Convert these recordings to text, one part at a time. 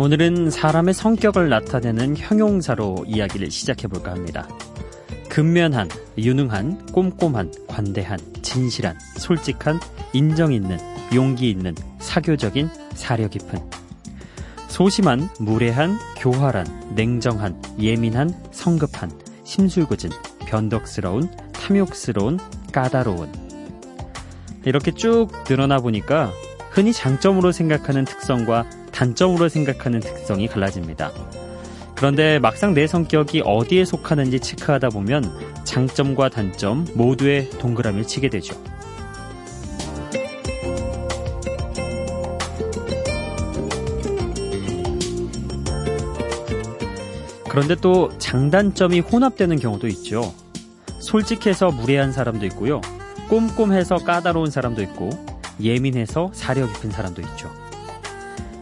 오늘은 사람의 성격을 나타내는 형용사로 이야기를 시작해 볼까 합니다. 근면한, 유능한, 꼼꼼한, 관대한, 진실한, 솔직한, 인정 있는, 용기 있는, 사교적인, 사려 깊은. 소심한, 무례한, 교활한, 냉정한, 예민한, 성급한, 심술궂은, 변덕스러운, 탐욕스러운, 까다로운. 이렇게 쭉 늘어나 보니까 흔히 장점으로 생각하는 특성과 단점으로 생각하는 특성이 갈라집니다. 그런데 막상 내 성격이 어디에 속하는지 체크하다 보면 장점과 단점 모두의 동그라미를 치게 되죠. 그런데 또 장단점이 혼합되는 경우도 있죠. 솔직해서 무례한 사람도 있고요. 꼼꼼해서 까다로운 사람도 있고 예민해서 사려 깊은 사람도 있죠.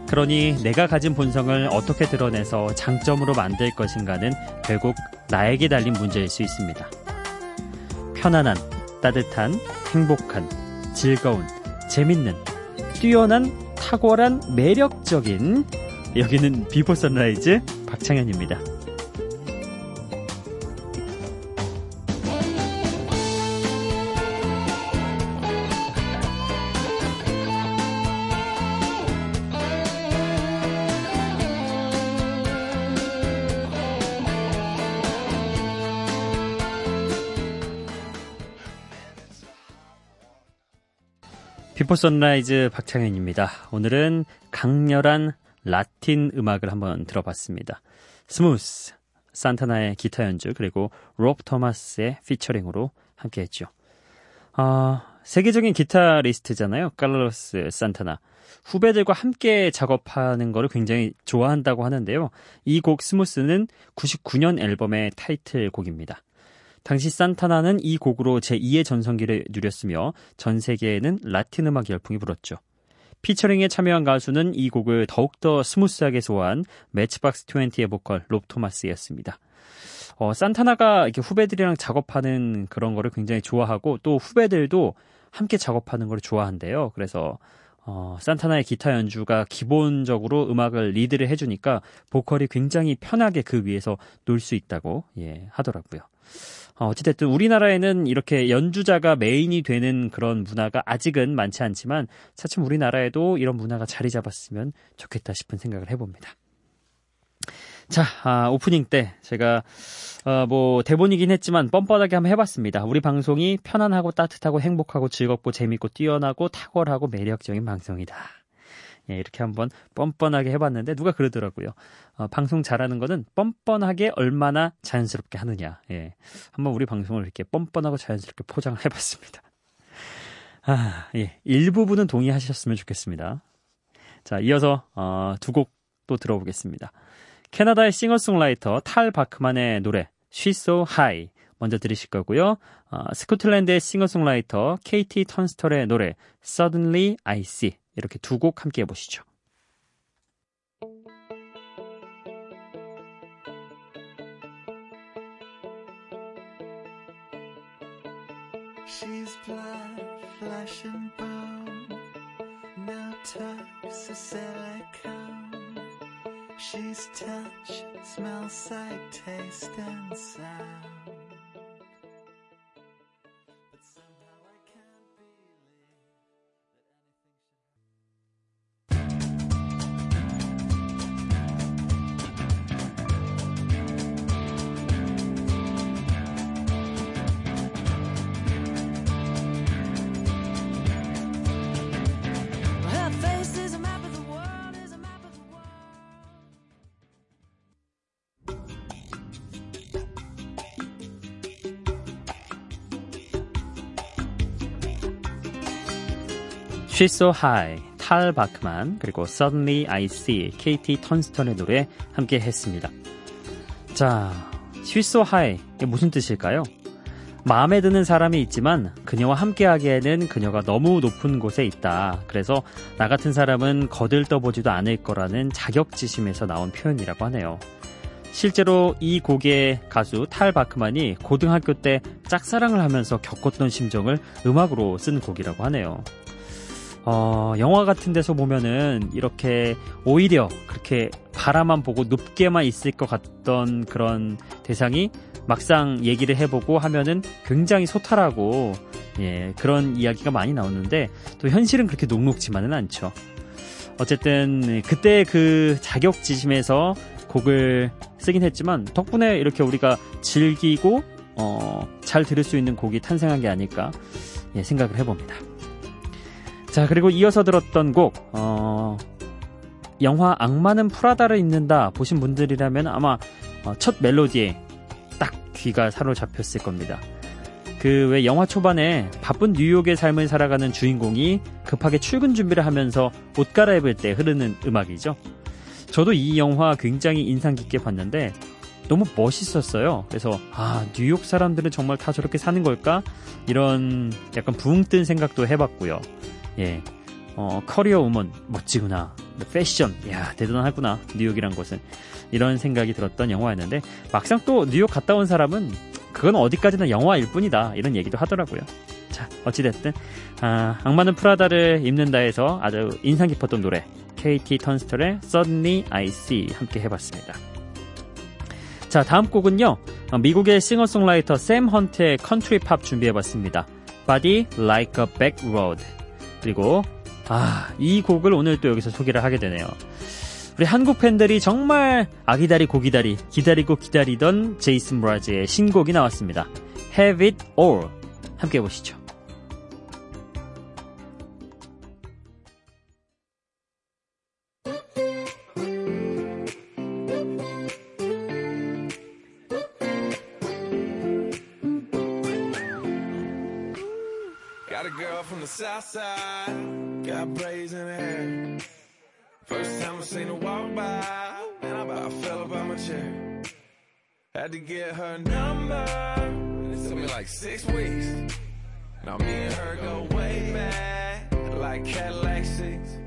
그러니 내가 가진 본성을 어떻게 드러내서 장점으로 만들 것인가는 결국 나에게 달린 문제일 수 있습니다. 편안한, 따뜻한, 행복한, 즐거운, 재밌는, 뛰어난, 탁월한, 매력적인 여기는 비포 선라이즈 박창현입니다. 비포 선라이즈 박창현입니다. 오늘은 강렬한 라틴 음악을 한번 들어봤습니다. Smooth, 산타나의 기타 연주, 그리고 롭 토마스의 피처링으로 함께 했죠. 아, 세계적인 기타리스트잖아요. 칼로스 산타나. 후배들과 함께 작업하는 것을 굉장히 좋아한다고 하는데요. 이 곡 Smooth는 99년 앨범의 타이틀곡입니다. 당시 산타나는 이 곡으로 제2의 전성기를 누렸으며 전 세계에는 라틴 음악 열풍이 불었죠. 피처링에 참여한 가수는 이 곡을 더욱더 smooth하게 소화한 매치박스 20의 보컬 롭 토마스였습니다. 어, 산타나가 이렇게 후배들이랑 작업하는 그런 거를 굉장히 좋아하고 또 후배들도 함께 작업하는 걸 좋아한대요. 그래서 어, 산타나의 기타 연주가 기본적으로 음악을 리드를 해주니까 보컬이 굉장히 편하게 그 위에서 놀 수 있다고 예, 하더라고요. 어, 어찌됐든 우리나라에는 이렇게 연주자가 메인이 되는 그런 문화가 아직은 많지 않지만 차츰 우리나라에도 이런 문화가 자리 잡았으면 좋겠다 싶은 생각을 해봅니다. 자, 아, 오프닝 때 제가 어, 뭐 대본이긴 했지만 뻔뻔하게 한번 해봤습니다. 우리 방송이 편안하고 따뜻하고 행복하고 즐겁고 재밌고 뛰어나고 탁월하고 매력적인 방송이다. 예, 이렇게 한번 뻔뻔하게 해봤는데 누가 그러더라고요. 어, 방송 잘하는 거는 뻔뻔하게 얼마나 자연스럽게 하느냐. 예, 한번 우리 방송을 이렇게 뻔뻔하고 자연스럽게 포장을 해봤습니다. 아, 예, 일부분은 동의하셨으면 좋겠습니다. 자, 이어서 어, 두곡 또 들어보겠습니다. 캐나다의 싱어송라이터 탈 바크만의 노래 She's So High 먼저 들으실 거고요. 어, 스코틀랜드의 싱어송라이터 케이티 턴스털의 노래 Suddenly I See 이렇게 두 곡 함께 해보시죠. She's blood, flesh and bone. No tucks or silicone. She's touch, smell, sight, taste, and sound. She's So High, 탈 바크만, 그리고 Suddenly I See, KT 턴스턴의 노래 함께 했습니다. 자, She's So High, 이게 무슨 뜻일까요? 마음에 드는 사람이 있지만 그녀와 함께하기에는 그녀가 너무 높은 곳에 있다. 그래서 나 같은 사람은 거들떠보지도 않을 거라는 자격지심에서 나온 표현이라고 하네요. 실제로 이 곡의 가수 탈 바크만이 고등학교 때 짝사랑을 하면서 겪었던 심정을 음악으로 쓴 곡이라고 하네요. 어, 영화 같은 데서 보면은 이렇게 오히려 그렇게 바라만 보고 높게만 있을 것 같던 그런 대상이 막상 얘기를 해보고 하면은 굉장히 소탈하고 예, 그런 이야기가 많이 나오는데 또 현실은 그렇게 녹록지만은 않죠. 어쨌든 그때 그 자격지심에서 곡을 쓰긴 했지만 덕분에 이렇게 우리가 즐기고 어, 잘 들을 수 있는 곡이 탄생한 게 아닐까 예, 생각을 해봅니다. 자 그리고 이어서 들었던 곡 어, 영화 악마는 프라다를 입는다 보신 분들이라면 아마 어, 첫 멜로디에 딱 귀가 사로잡혔을 겁니다. 그 왜 영화 초반에 바쁜 뉴욕의 삶을 살아가는 주인공이 급하게 출근 준비를 하면서 옷 갈아입을 때 흐르는 음악이죠. 저도 이 영화 굉장히 인상 깊게 봤는데 너무 멋있었어요. 그래서 아 뉴욕 사람들은 정말 다 저렇게 사는 걸까? 이런 약간 부흥 뜬 생각도 해봤고요. 예, 어, 커리어 우먼 멋지구나. 패션, 야 대단하구나. 뉴욕이란 곳은 이런 생각이 들었던 영화였는데 막상 또 뉴욕 갔다 온 사람은 그건 어디까지나 영화일 뿐이다. 이런 얘기도 하더라고요. 자, 어찌됐든 아, 악마는 프라다를 입는다 해서 아주 인상 깊었던 노래 KT 턴스털의 Suddenly I See 함께 해봤습니다. 자, 다음 곡은요. 미국의 싱어송라이터 샘 헌트의 컨트리 팝 준비해봤습니다. Body Like a Back Road. 그리고 아, 이 곡을 오늘 또 여기서 소개를 하게 되네요. 우리 한국 팬들이 정말 아기다리 고기다리 기다리고 기다리던 제이슨 므라즈의 신곡이 나왔습니다. Have It All 함께 보시죠. South side, got braids in hair. First time I seen her walk by, and I about fell about my chair. Had to get her number, and it took me like six weeks. Now me and her go way back, like Cadillac seats.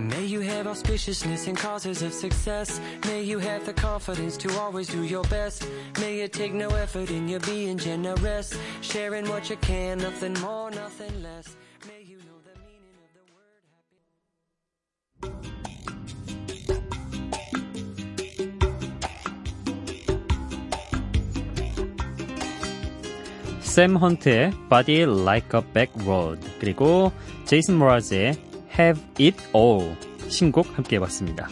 May you have auspiciousness and causes of success. May you have the confidence to always do your best. May it take no effort in your being generous. Sharing what you can, nothing more, nothing less. May you know the meaning of the word happy. 샘 헌트의 Body Like a Back Road 그리고 제이슨 모라즈의 Have It All 신곡 함께 해봤습니다.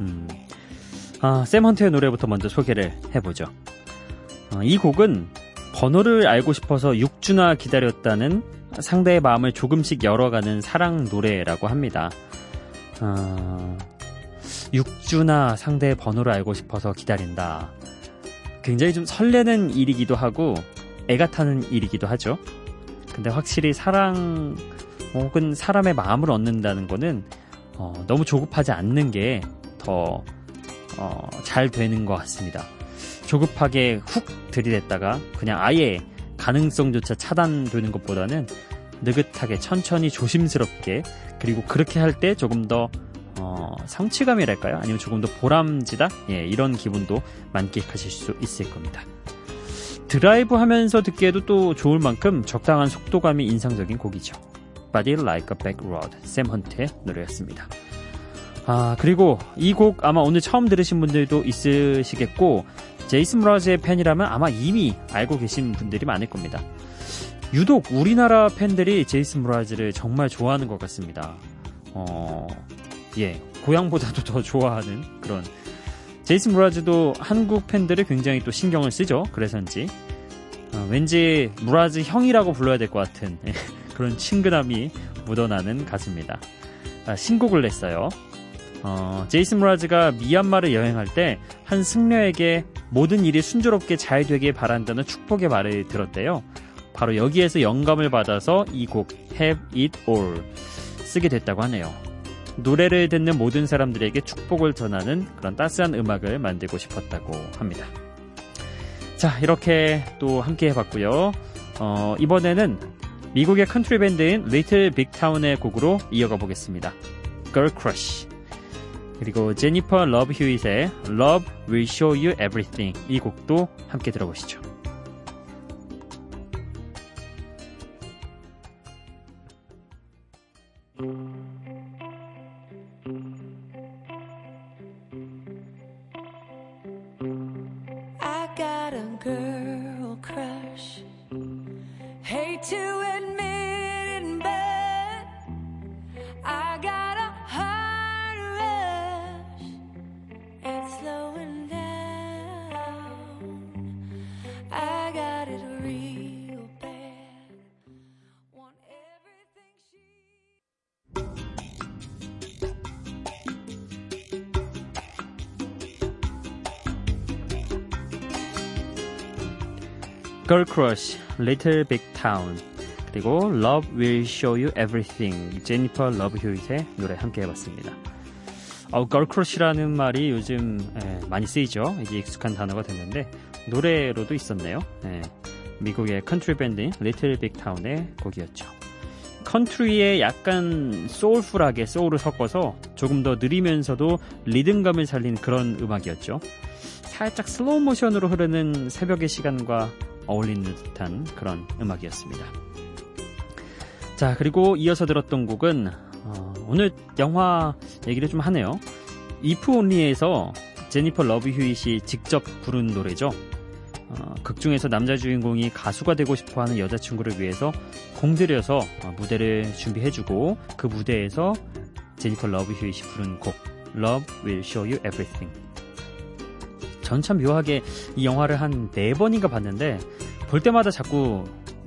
음, 아, 샘 헌트의 노래부터 먼저 소개를 해보죠. 어, 이 곡은 번호를 알고 싶어서 6주나 기다렸다는 상대의 마음을 조금씩 열어가는 사랑 노래라고 합니다. 어, 6주나 상대의 번호를 알고 싶어서 기다린다. 굉장히 좀 설레는 일이기도 하고 애가 타는 일이기도 하죠. 근데 확실히 사랑 혹은 사람의 마음을 얻는다는 거는 어, 너무 조급하지 않는 게더 어, 잘 되는 것 같습니다. 조급하게 훅 들이댔다가 그냥 아예 가능성조차 차단되는 것보다는 느긋하게 천천히 조심스럽게 그리고 그렇게 할 때 조금 더 어, 성취감이랄까요? 아니면 조금 더 보람지다? 예, 이런 기분도 만끽하실 수 있을 겁니다. 드라이브 하면서 듣기에도 또 좋을 만큼 적당한 속도감이 인상적인 곡이죠. Body Like a Back Road 샘 헌트의 노래였습니다. 아 그리고 이 곡 아마 오늘 처음 들으신 분들도 있으시겠고 제이슨 브라즈의 팬이라면 아마 이미 알고 계신 분들이 많을 겁니다. 유독 우리나라 팬들이 제이슨 브라즈를 정말 좋아하는 것 같습니다. 어, 예, 고향보다도 더 좋아하는 그런 제이슨 브라즈도 한국 팬들을 굉장히 또 신경을 쓰죠. 그래서인지 어, 왠지 브라즈 형이라고 불러야 될 것 같은 그런 친근함이 묻어나는 가수입니다. 아, 신곡을 냈어요. 어, 제이슨 브라즈가 미얀마를 여행할 때 한 승려에게 모든 일이 순조롭게 잘 되길 바란다는 축복의 말을 들었대요. 바로 여기에서 영감을 받아서 이 곡 Have It All 쓰게 됐다고 하네요. 노래를 듣는 모든 사람들에게 축복을 전하는 그런 따스한 음악을 만들고 싶었다고 합니다. 자, 이렇게 또 함께 해봤고요. 어, 이번에는 미국의 컨트리 밴드인 리틀 빅타운의 곡으로 이어가 보겠습니다. Girl Crush. 그리고 제니퍼 러브 휴잇의 Love Will Show You Everything 이 곡도 함께 들어보시죠. Girl Crush, Little Big Town, 그리고 Love Will Show You Everything, 제니퍼 러브 휴잇의 노래 함께 해봤습니다. 어, Girl Crush라는 말이 요즘 예, 많이 쓰이죠. 이제 익숙한 단어가 됐는데 노래로도 있었네요. 예, 미국의 컨트리 밴드인 Little Big Town의 곡이었죠. 컨트리에 약간 soulful하게 소울을 섞어서 조금 더 느리면서도 리듬감을 살린 그런 음악이었죠. 살짝 슬로우 모션으로 흐르는 새벽의 시간과 어울리는 듯한 그런 음악이었습니다. 자, 그리고 이어서 들었던 곡은 어, 오늘 영화 얘기를 좀 하네요. If Only에서 제니퍼 러브 휴잇이 직접 부른 노래죠. 어, 극 중에서 남자 주인공이 가수가 되고 싶어 하는 여자친구를 위해서 공들여서 어, 무대를 준비해주고 그 무대에서 제니퍼 러브 휴잇이 부른 곡 Love Will Show You Everything. 전 참 묘하게 이 영화를 한 네 번인가 봤는데 볼 때마다 자꾸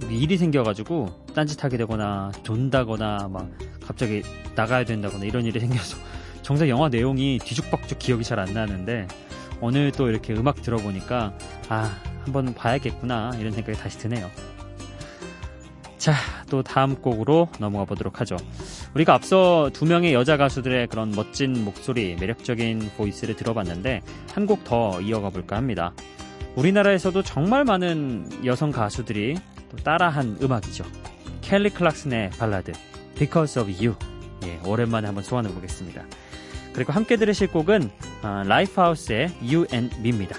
일이 생겨가지고 딴짓하게 되거나 존다거나 막 갑자기 나가야 된다거나 이런 일이 생겨서 정작 영화 내용이 뒤죽박죽 기억이 잘 안 나는데 오늘 또 이렇게 음악 들어보니까 아 한번 봐야겠구나 이런 생각이 다시 드네요. 자, 또 다음 곡으로 넘어가 보도록 하죠. 우리가 앞서 두 명의 여자 가수들의 그런 멋진 목소리, 매력적인 voice를 들어봤는데 한 곡 더 이어가 볼까 합니다. 우리나라에서도 정말 많은 여성 가수들이 또 따라한 음악이죠. 켈리 클락슨의 발라드 Because of You. 예, 오랜만에 한번 소환해 보겠습니다. 그리고 함께 들으실 곡은 아, 라이프하우스의 You and Me입니다.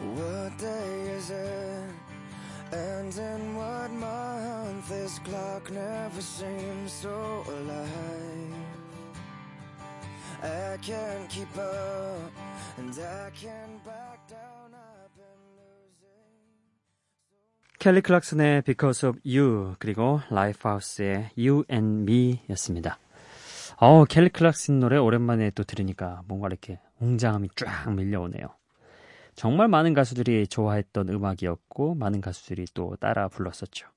What day is it? And in what month? This clock never seems so alive. I can't keep up, and I can't back down. I've been losing. 켈리 클락슨의 Because of You 그리고 라이프하우스의 You and Me였습니다. 어, 켈리 클락슨 노래 오랜만에 또 들으니까 뭔가 이렇게 웅장함이 쫙 밀려오네요. 정말 많은 가수들이 좋아했던 음악이었고 많은 가수들이 또 따라 불렀었죠.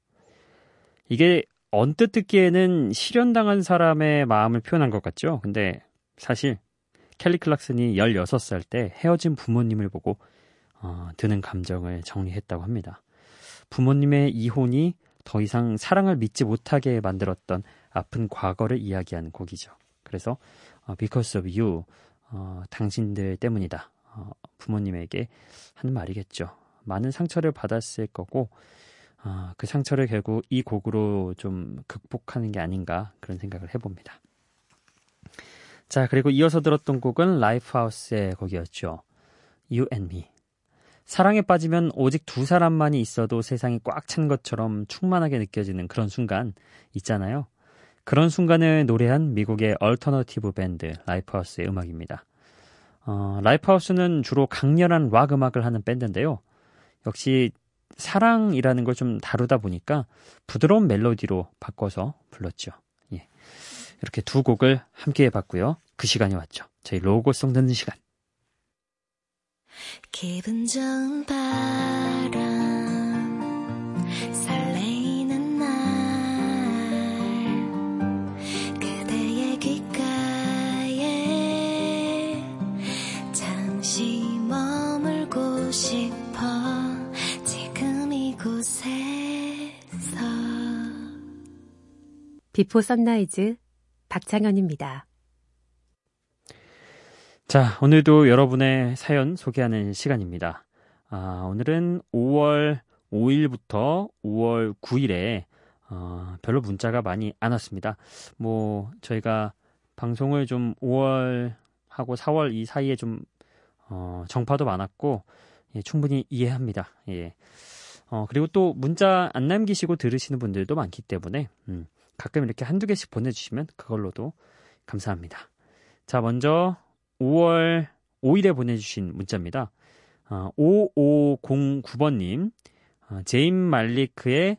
이게 언뜻 듣기에는 실현당한 사람의 마음을 표현한 것 같죠. 근데 사실 켈리 클락슨이 16살 때 헤어진 부모님을 보고 어, 드는 감정을 정리했다고 합니다. 부모님의 이혼이 더 이상 사랑을 믿지 못하게 만들었던 아픈 과거를 이야기하는 곡이죠. 그래서 어, Because of You, 어, 당신들 때문이다. 어, 부모님에게 하는 말이겠죠. 많은 상처를 받았을 거고 어, 그 상처를 결국 이 곡으로 좀 극복하는 게 아닌가 그런 생각을 해봅니다. 자 그리고 이어서 들었던 곡은 라이프하우스의 곡이었죠. You and Me. 사랑에 빠지면 오직 두 사람만이 있어도 세상이 꽉 찬 것처럼 충만하게 느껴지는 그런 순간 있잖아요. 그런 순간을 노래한 미국의 alternative 밴드 라이프하우스의 음악입니다. 어, 라이프하우스는 주로 강렬한 락 음악을 하는 밴드인데요. 역시 사랑이라는 걸 좀 다루다 보니까 부드러운 멜로디로 바꿔서 불렀죠. 예. 이렇게 두 곡을 함께 해봤고요. 그 시간이 왔죠. 저희 로고송 듣는 시간. 기분 좋은 바람 Before Sunrise 박창현입니다. 자, 오늘도 여러분의 사연 소개하는 시간입니다. 아, 오늘은 5월 5일부터 5월 9일에 어, 별로 문자가 많이 안 왔습니다. 뭐 저희가 방송을 좀 5월하고 4월 이 사이에 좀 어, 정파도 많았고 예, 충분히 이해합니다. 예. 어, 그리고 또 문자 안 남기시고 들으시는 분들도 많기 때문에 음, 가끔 이렇게 한두 개씩 보내주시면 그걸로도 감사합니다. 자, 먼저 5월 5일에 보내주신 문자입니다. 어, 5509번님, 어, 제임 말리크의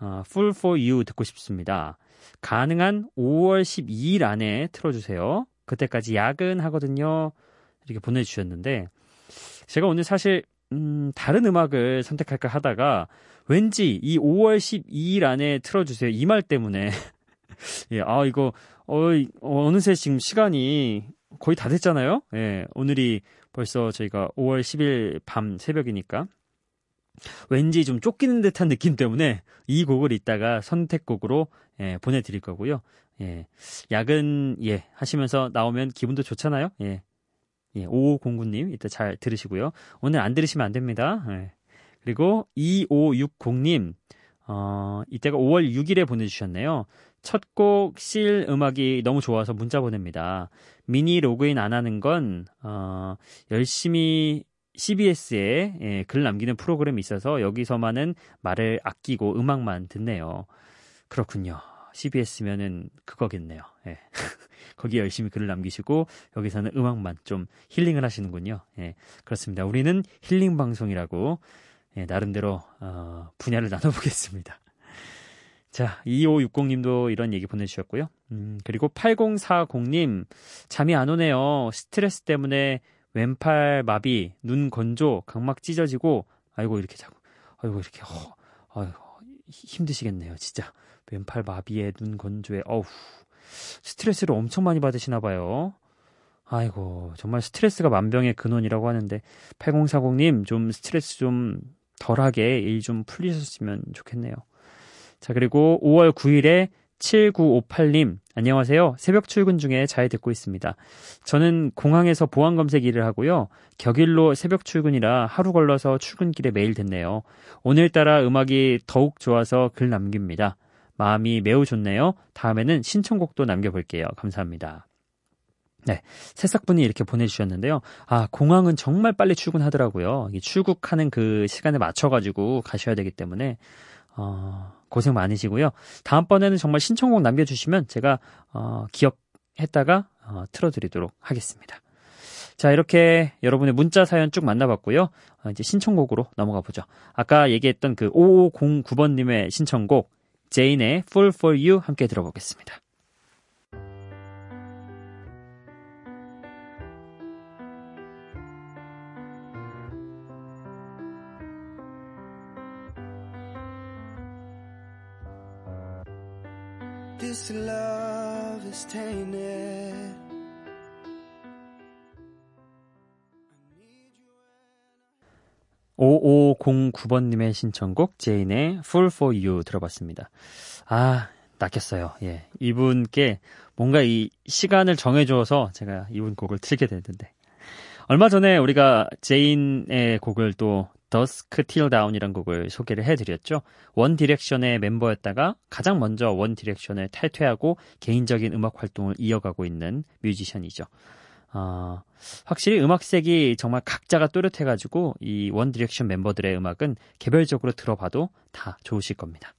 어, Full for You 듣고 싶습니다. 가능한 5월 12일 안에 틀어주세요. 그때까지 야근하거든요. 이렇게 보내주셨는데, 제가 오늘 사실, 음, 다른 음악을 선택할까 하다가, 왠지 이 5월 12일 안에 틀어주세요. 이 말 때문에. 예, 아, 이거, 어, 어느새 지금 시간이 거의 다 됐잖아요. 예, 오늘이 벌써 저희가 5월 10일 밤 새벽이니까 왠지 좀 쫓기는 듯한 느낌 때문에 이 곡을 이따가 선택곡으로 예, 보내드릴 거고요. 예, 야근 예 하시면서 나오면 기분도 좋잖아요. 예, 예 5509님 이따 잘 들으시고요. 오늘 안 들으시면 안 됩니다. 예. 그리고 2560님 어, 이때가 5월 6일에 보내주셨네요. 첫 곡 실 음악이 너무 좋아서 문자 보냅니다. 미니 로그인 안 하는 건 어, 열심히 CBS에 예, 글 남기는 프로그램이 있어서 여기서만은 말을 아끼고 음악만 듣네요. 그렇군요. CBS면은 그거겠네요. 예. 거기 열심히 글을 남기시고 여기서는 음악만 좀 힐링을 하시는군요. 예. 그렇습니다. 우리는 힐링 방송이라고 예, 나름대로 어, 분야를 나눠보겠습니다. 자, 2560님도 이런 얘기 보내주셨고요. 음, 그리고 8040님, 잠이 안 오네요. 스트레스 때문에 왼팔 마비, 눈 건조, 각막 찢어지고, 아이고, 이렇게 자고, 아이고, 이렇게, 허, 아이고, 힘드시겠네요, 진짜. 왼팔 마비에, 눈 건조에, 어우, 스트레스를 엄청 많이 받으시나 봐요. 아이고, 정말 스트레스가 만병의 근원이라고 하는데, 8040님, 좀 스트레스 좀 덜하게 일 좀 풀리셨으면 좋겠네요. 자, 그리고 5월 9일에 7958님, 안녕하세요. 새벽 출근 중에 잘 듣고 있습니다. 저는 공항에서 보안 검색 일을 하고요. 격일로 새벽 출근이라 하루 걸러서 출근길에 매일 듣네요. 오늘따라 음악이 더욱 좋아서 글 남깁니다. 마음이 매우 좋네요. 다음에는 신청곡도 남겨볼게요. 감사합니다. 네. 새싹분이 이렇게 보내주셨는데요. 아, 공항은 정말 빨리 출근하더라고요. 이 출국하는 그 시간에 맞춰가지고 가셔야 되기 때문에, 어, 고생 많으시고요. 다음번에는 정말 신청곡 남겨주시면 제가, 어, 기억했다가, 어, 틀어드리도록 하겠습니다. 자, 이렇게 여러분의 문자 사연 쭉 만나봤고요. 어, 이제 신청곡으로 넘어가 보죠. 아까 얘기했던 그 5509번님의 신청곡, 제인의 Full for You 함께 들어보겠습니다. 5509번님의 신청곡 제인의 Fool for You 들어봤습니다. 아, 낚였어요. 예. 이분께 뭔가 이 시간을 정해줘서 제가 이분 곡을 틀게 됐는데. 얼마 전에 우리가 제인의 곡을 또 Dusk Till Dawn이란 곡을 소개를 해드렸죠. 원 디렉션의 멤버였다가 가장 먼저 원 디렉션을 탈퇴하고 개인적인 음악 활동을 이어가고 있는 뮤지션이죠. 어, 확실히 음악색이 정말 각자가 또렷해가지고 이 원 디렉션 멤버들의 음악은 개별적으로 들어봐도 다 좋으실 겁니다.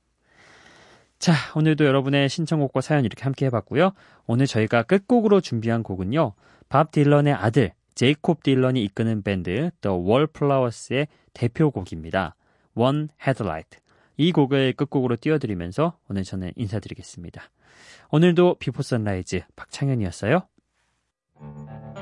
자, 오늘도 여러분의 신청곡과 사연 이렇게 함께 해봤고요. 오늘 저희가 끝곡으로 준비한 곡은요. 밥 딜런의 아들 제이콥 딜런이 이끄는 밴드 The Wallflowers의 대표곡입니다. One Headlight. 이 곡을 끝곡으로 띄워드리면서 오늘 저는 인사드리겠습니다. 오늘도 비포 선라이즈 박창현이었어요. Uh...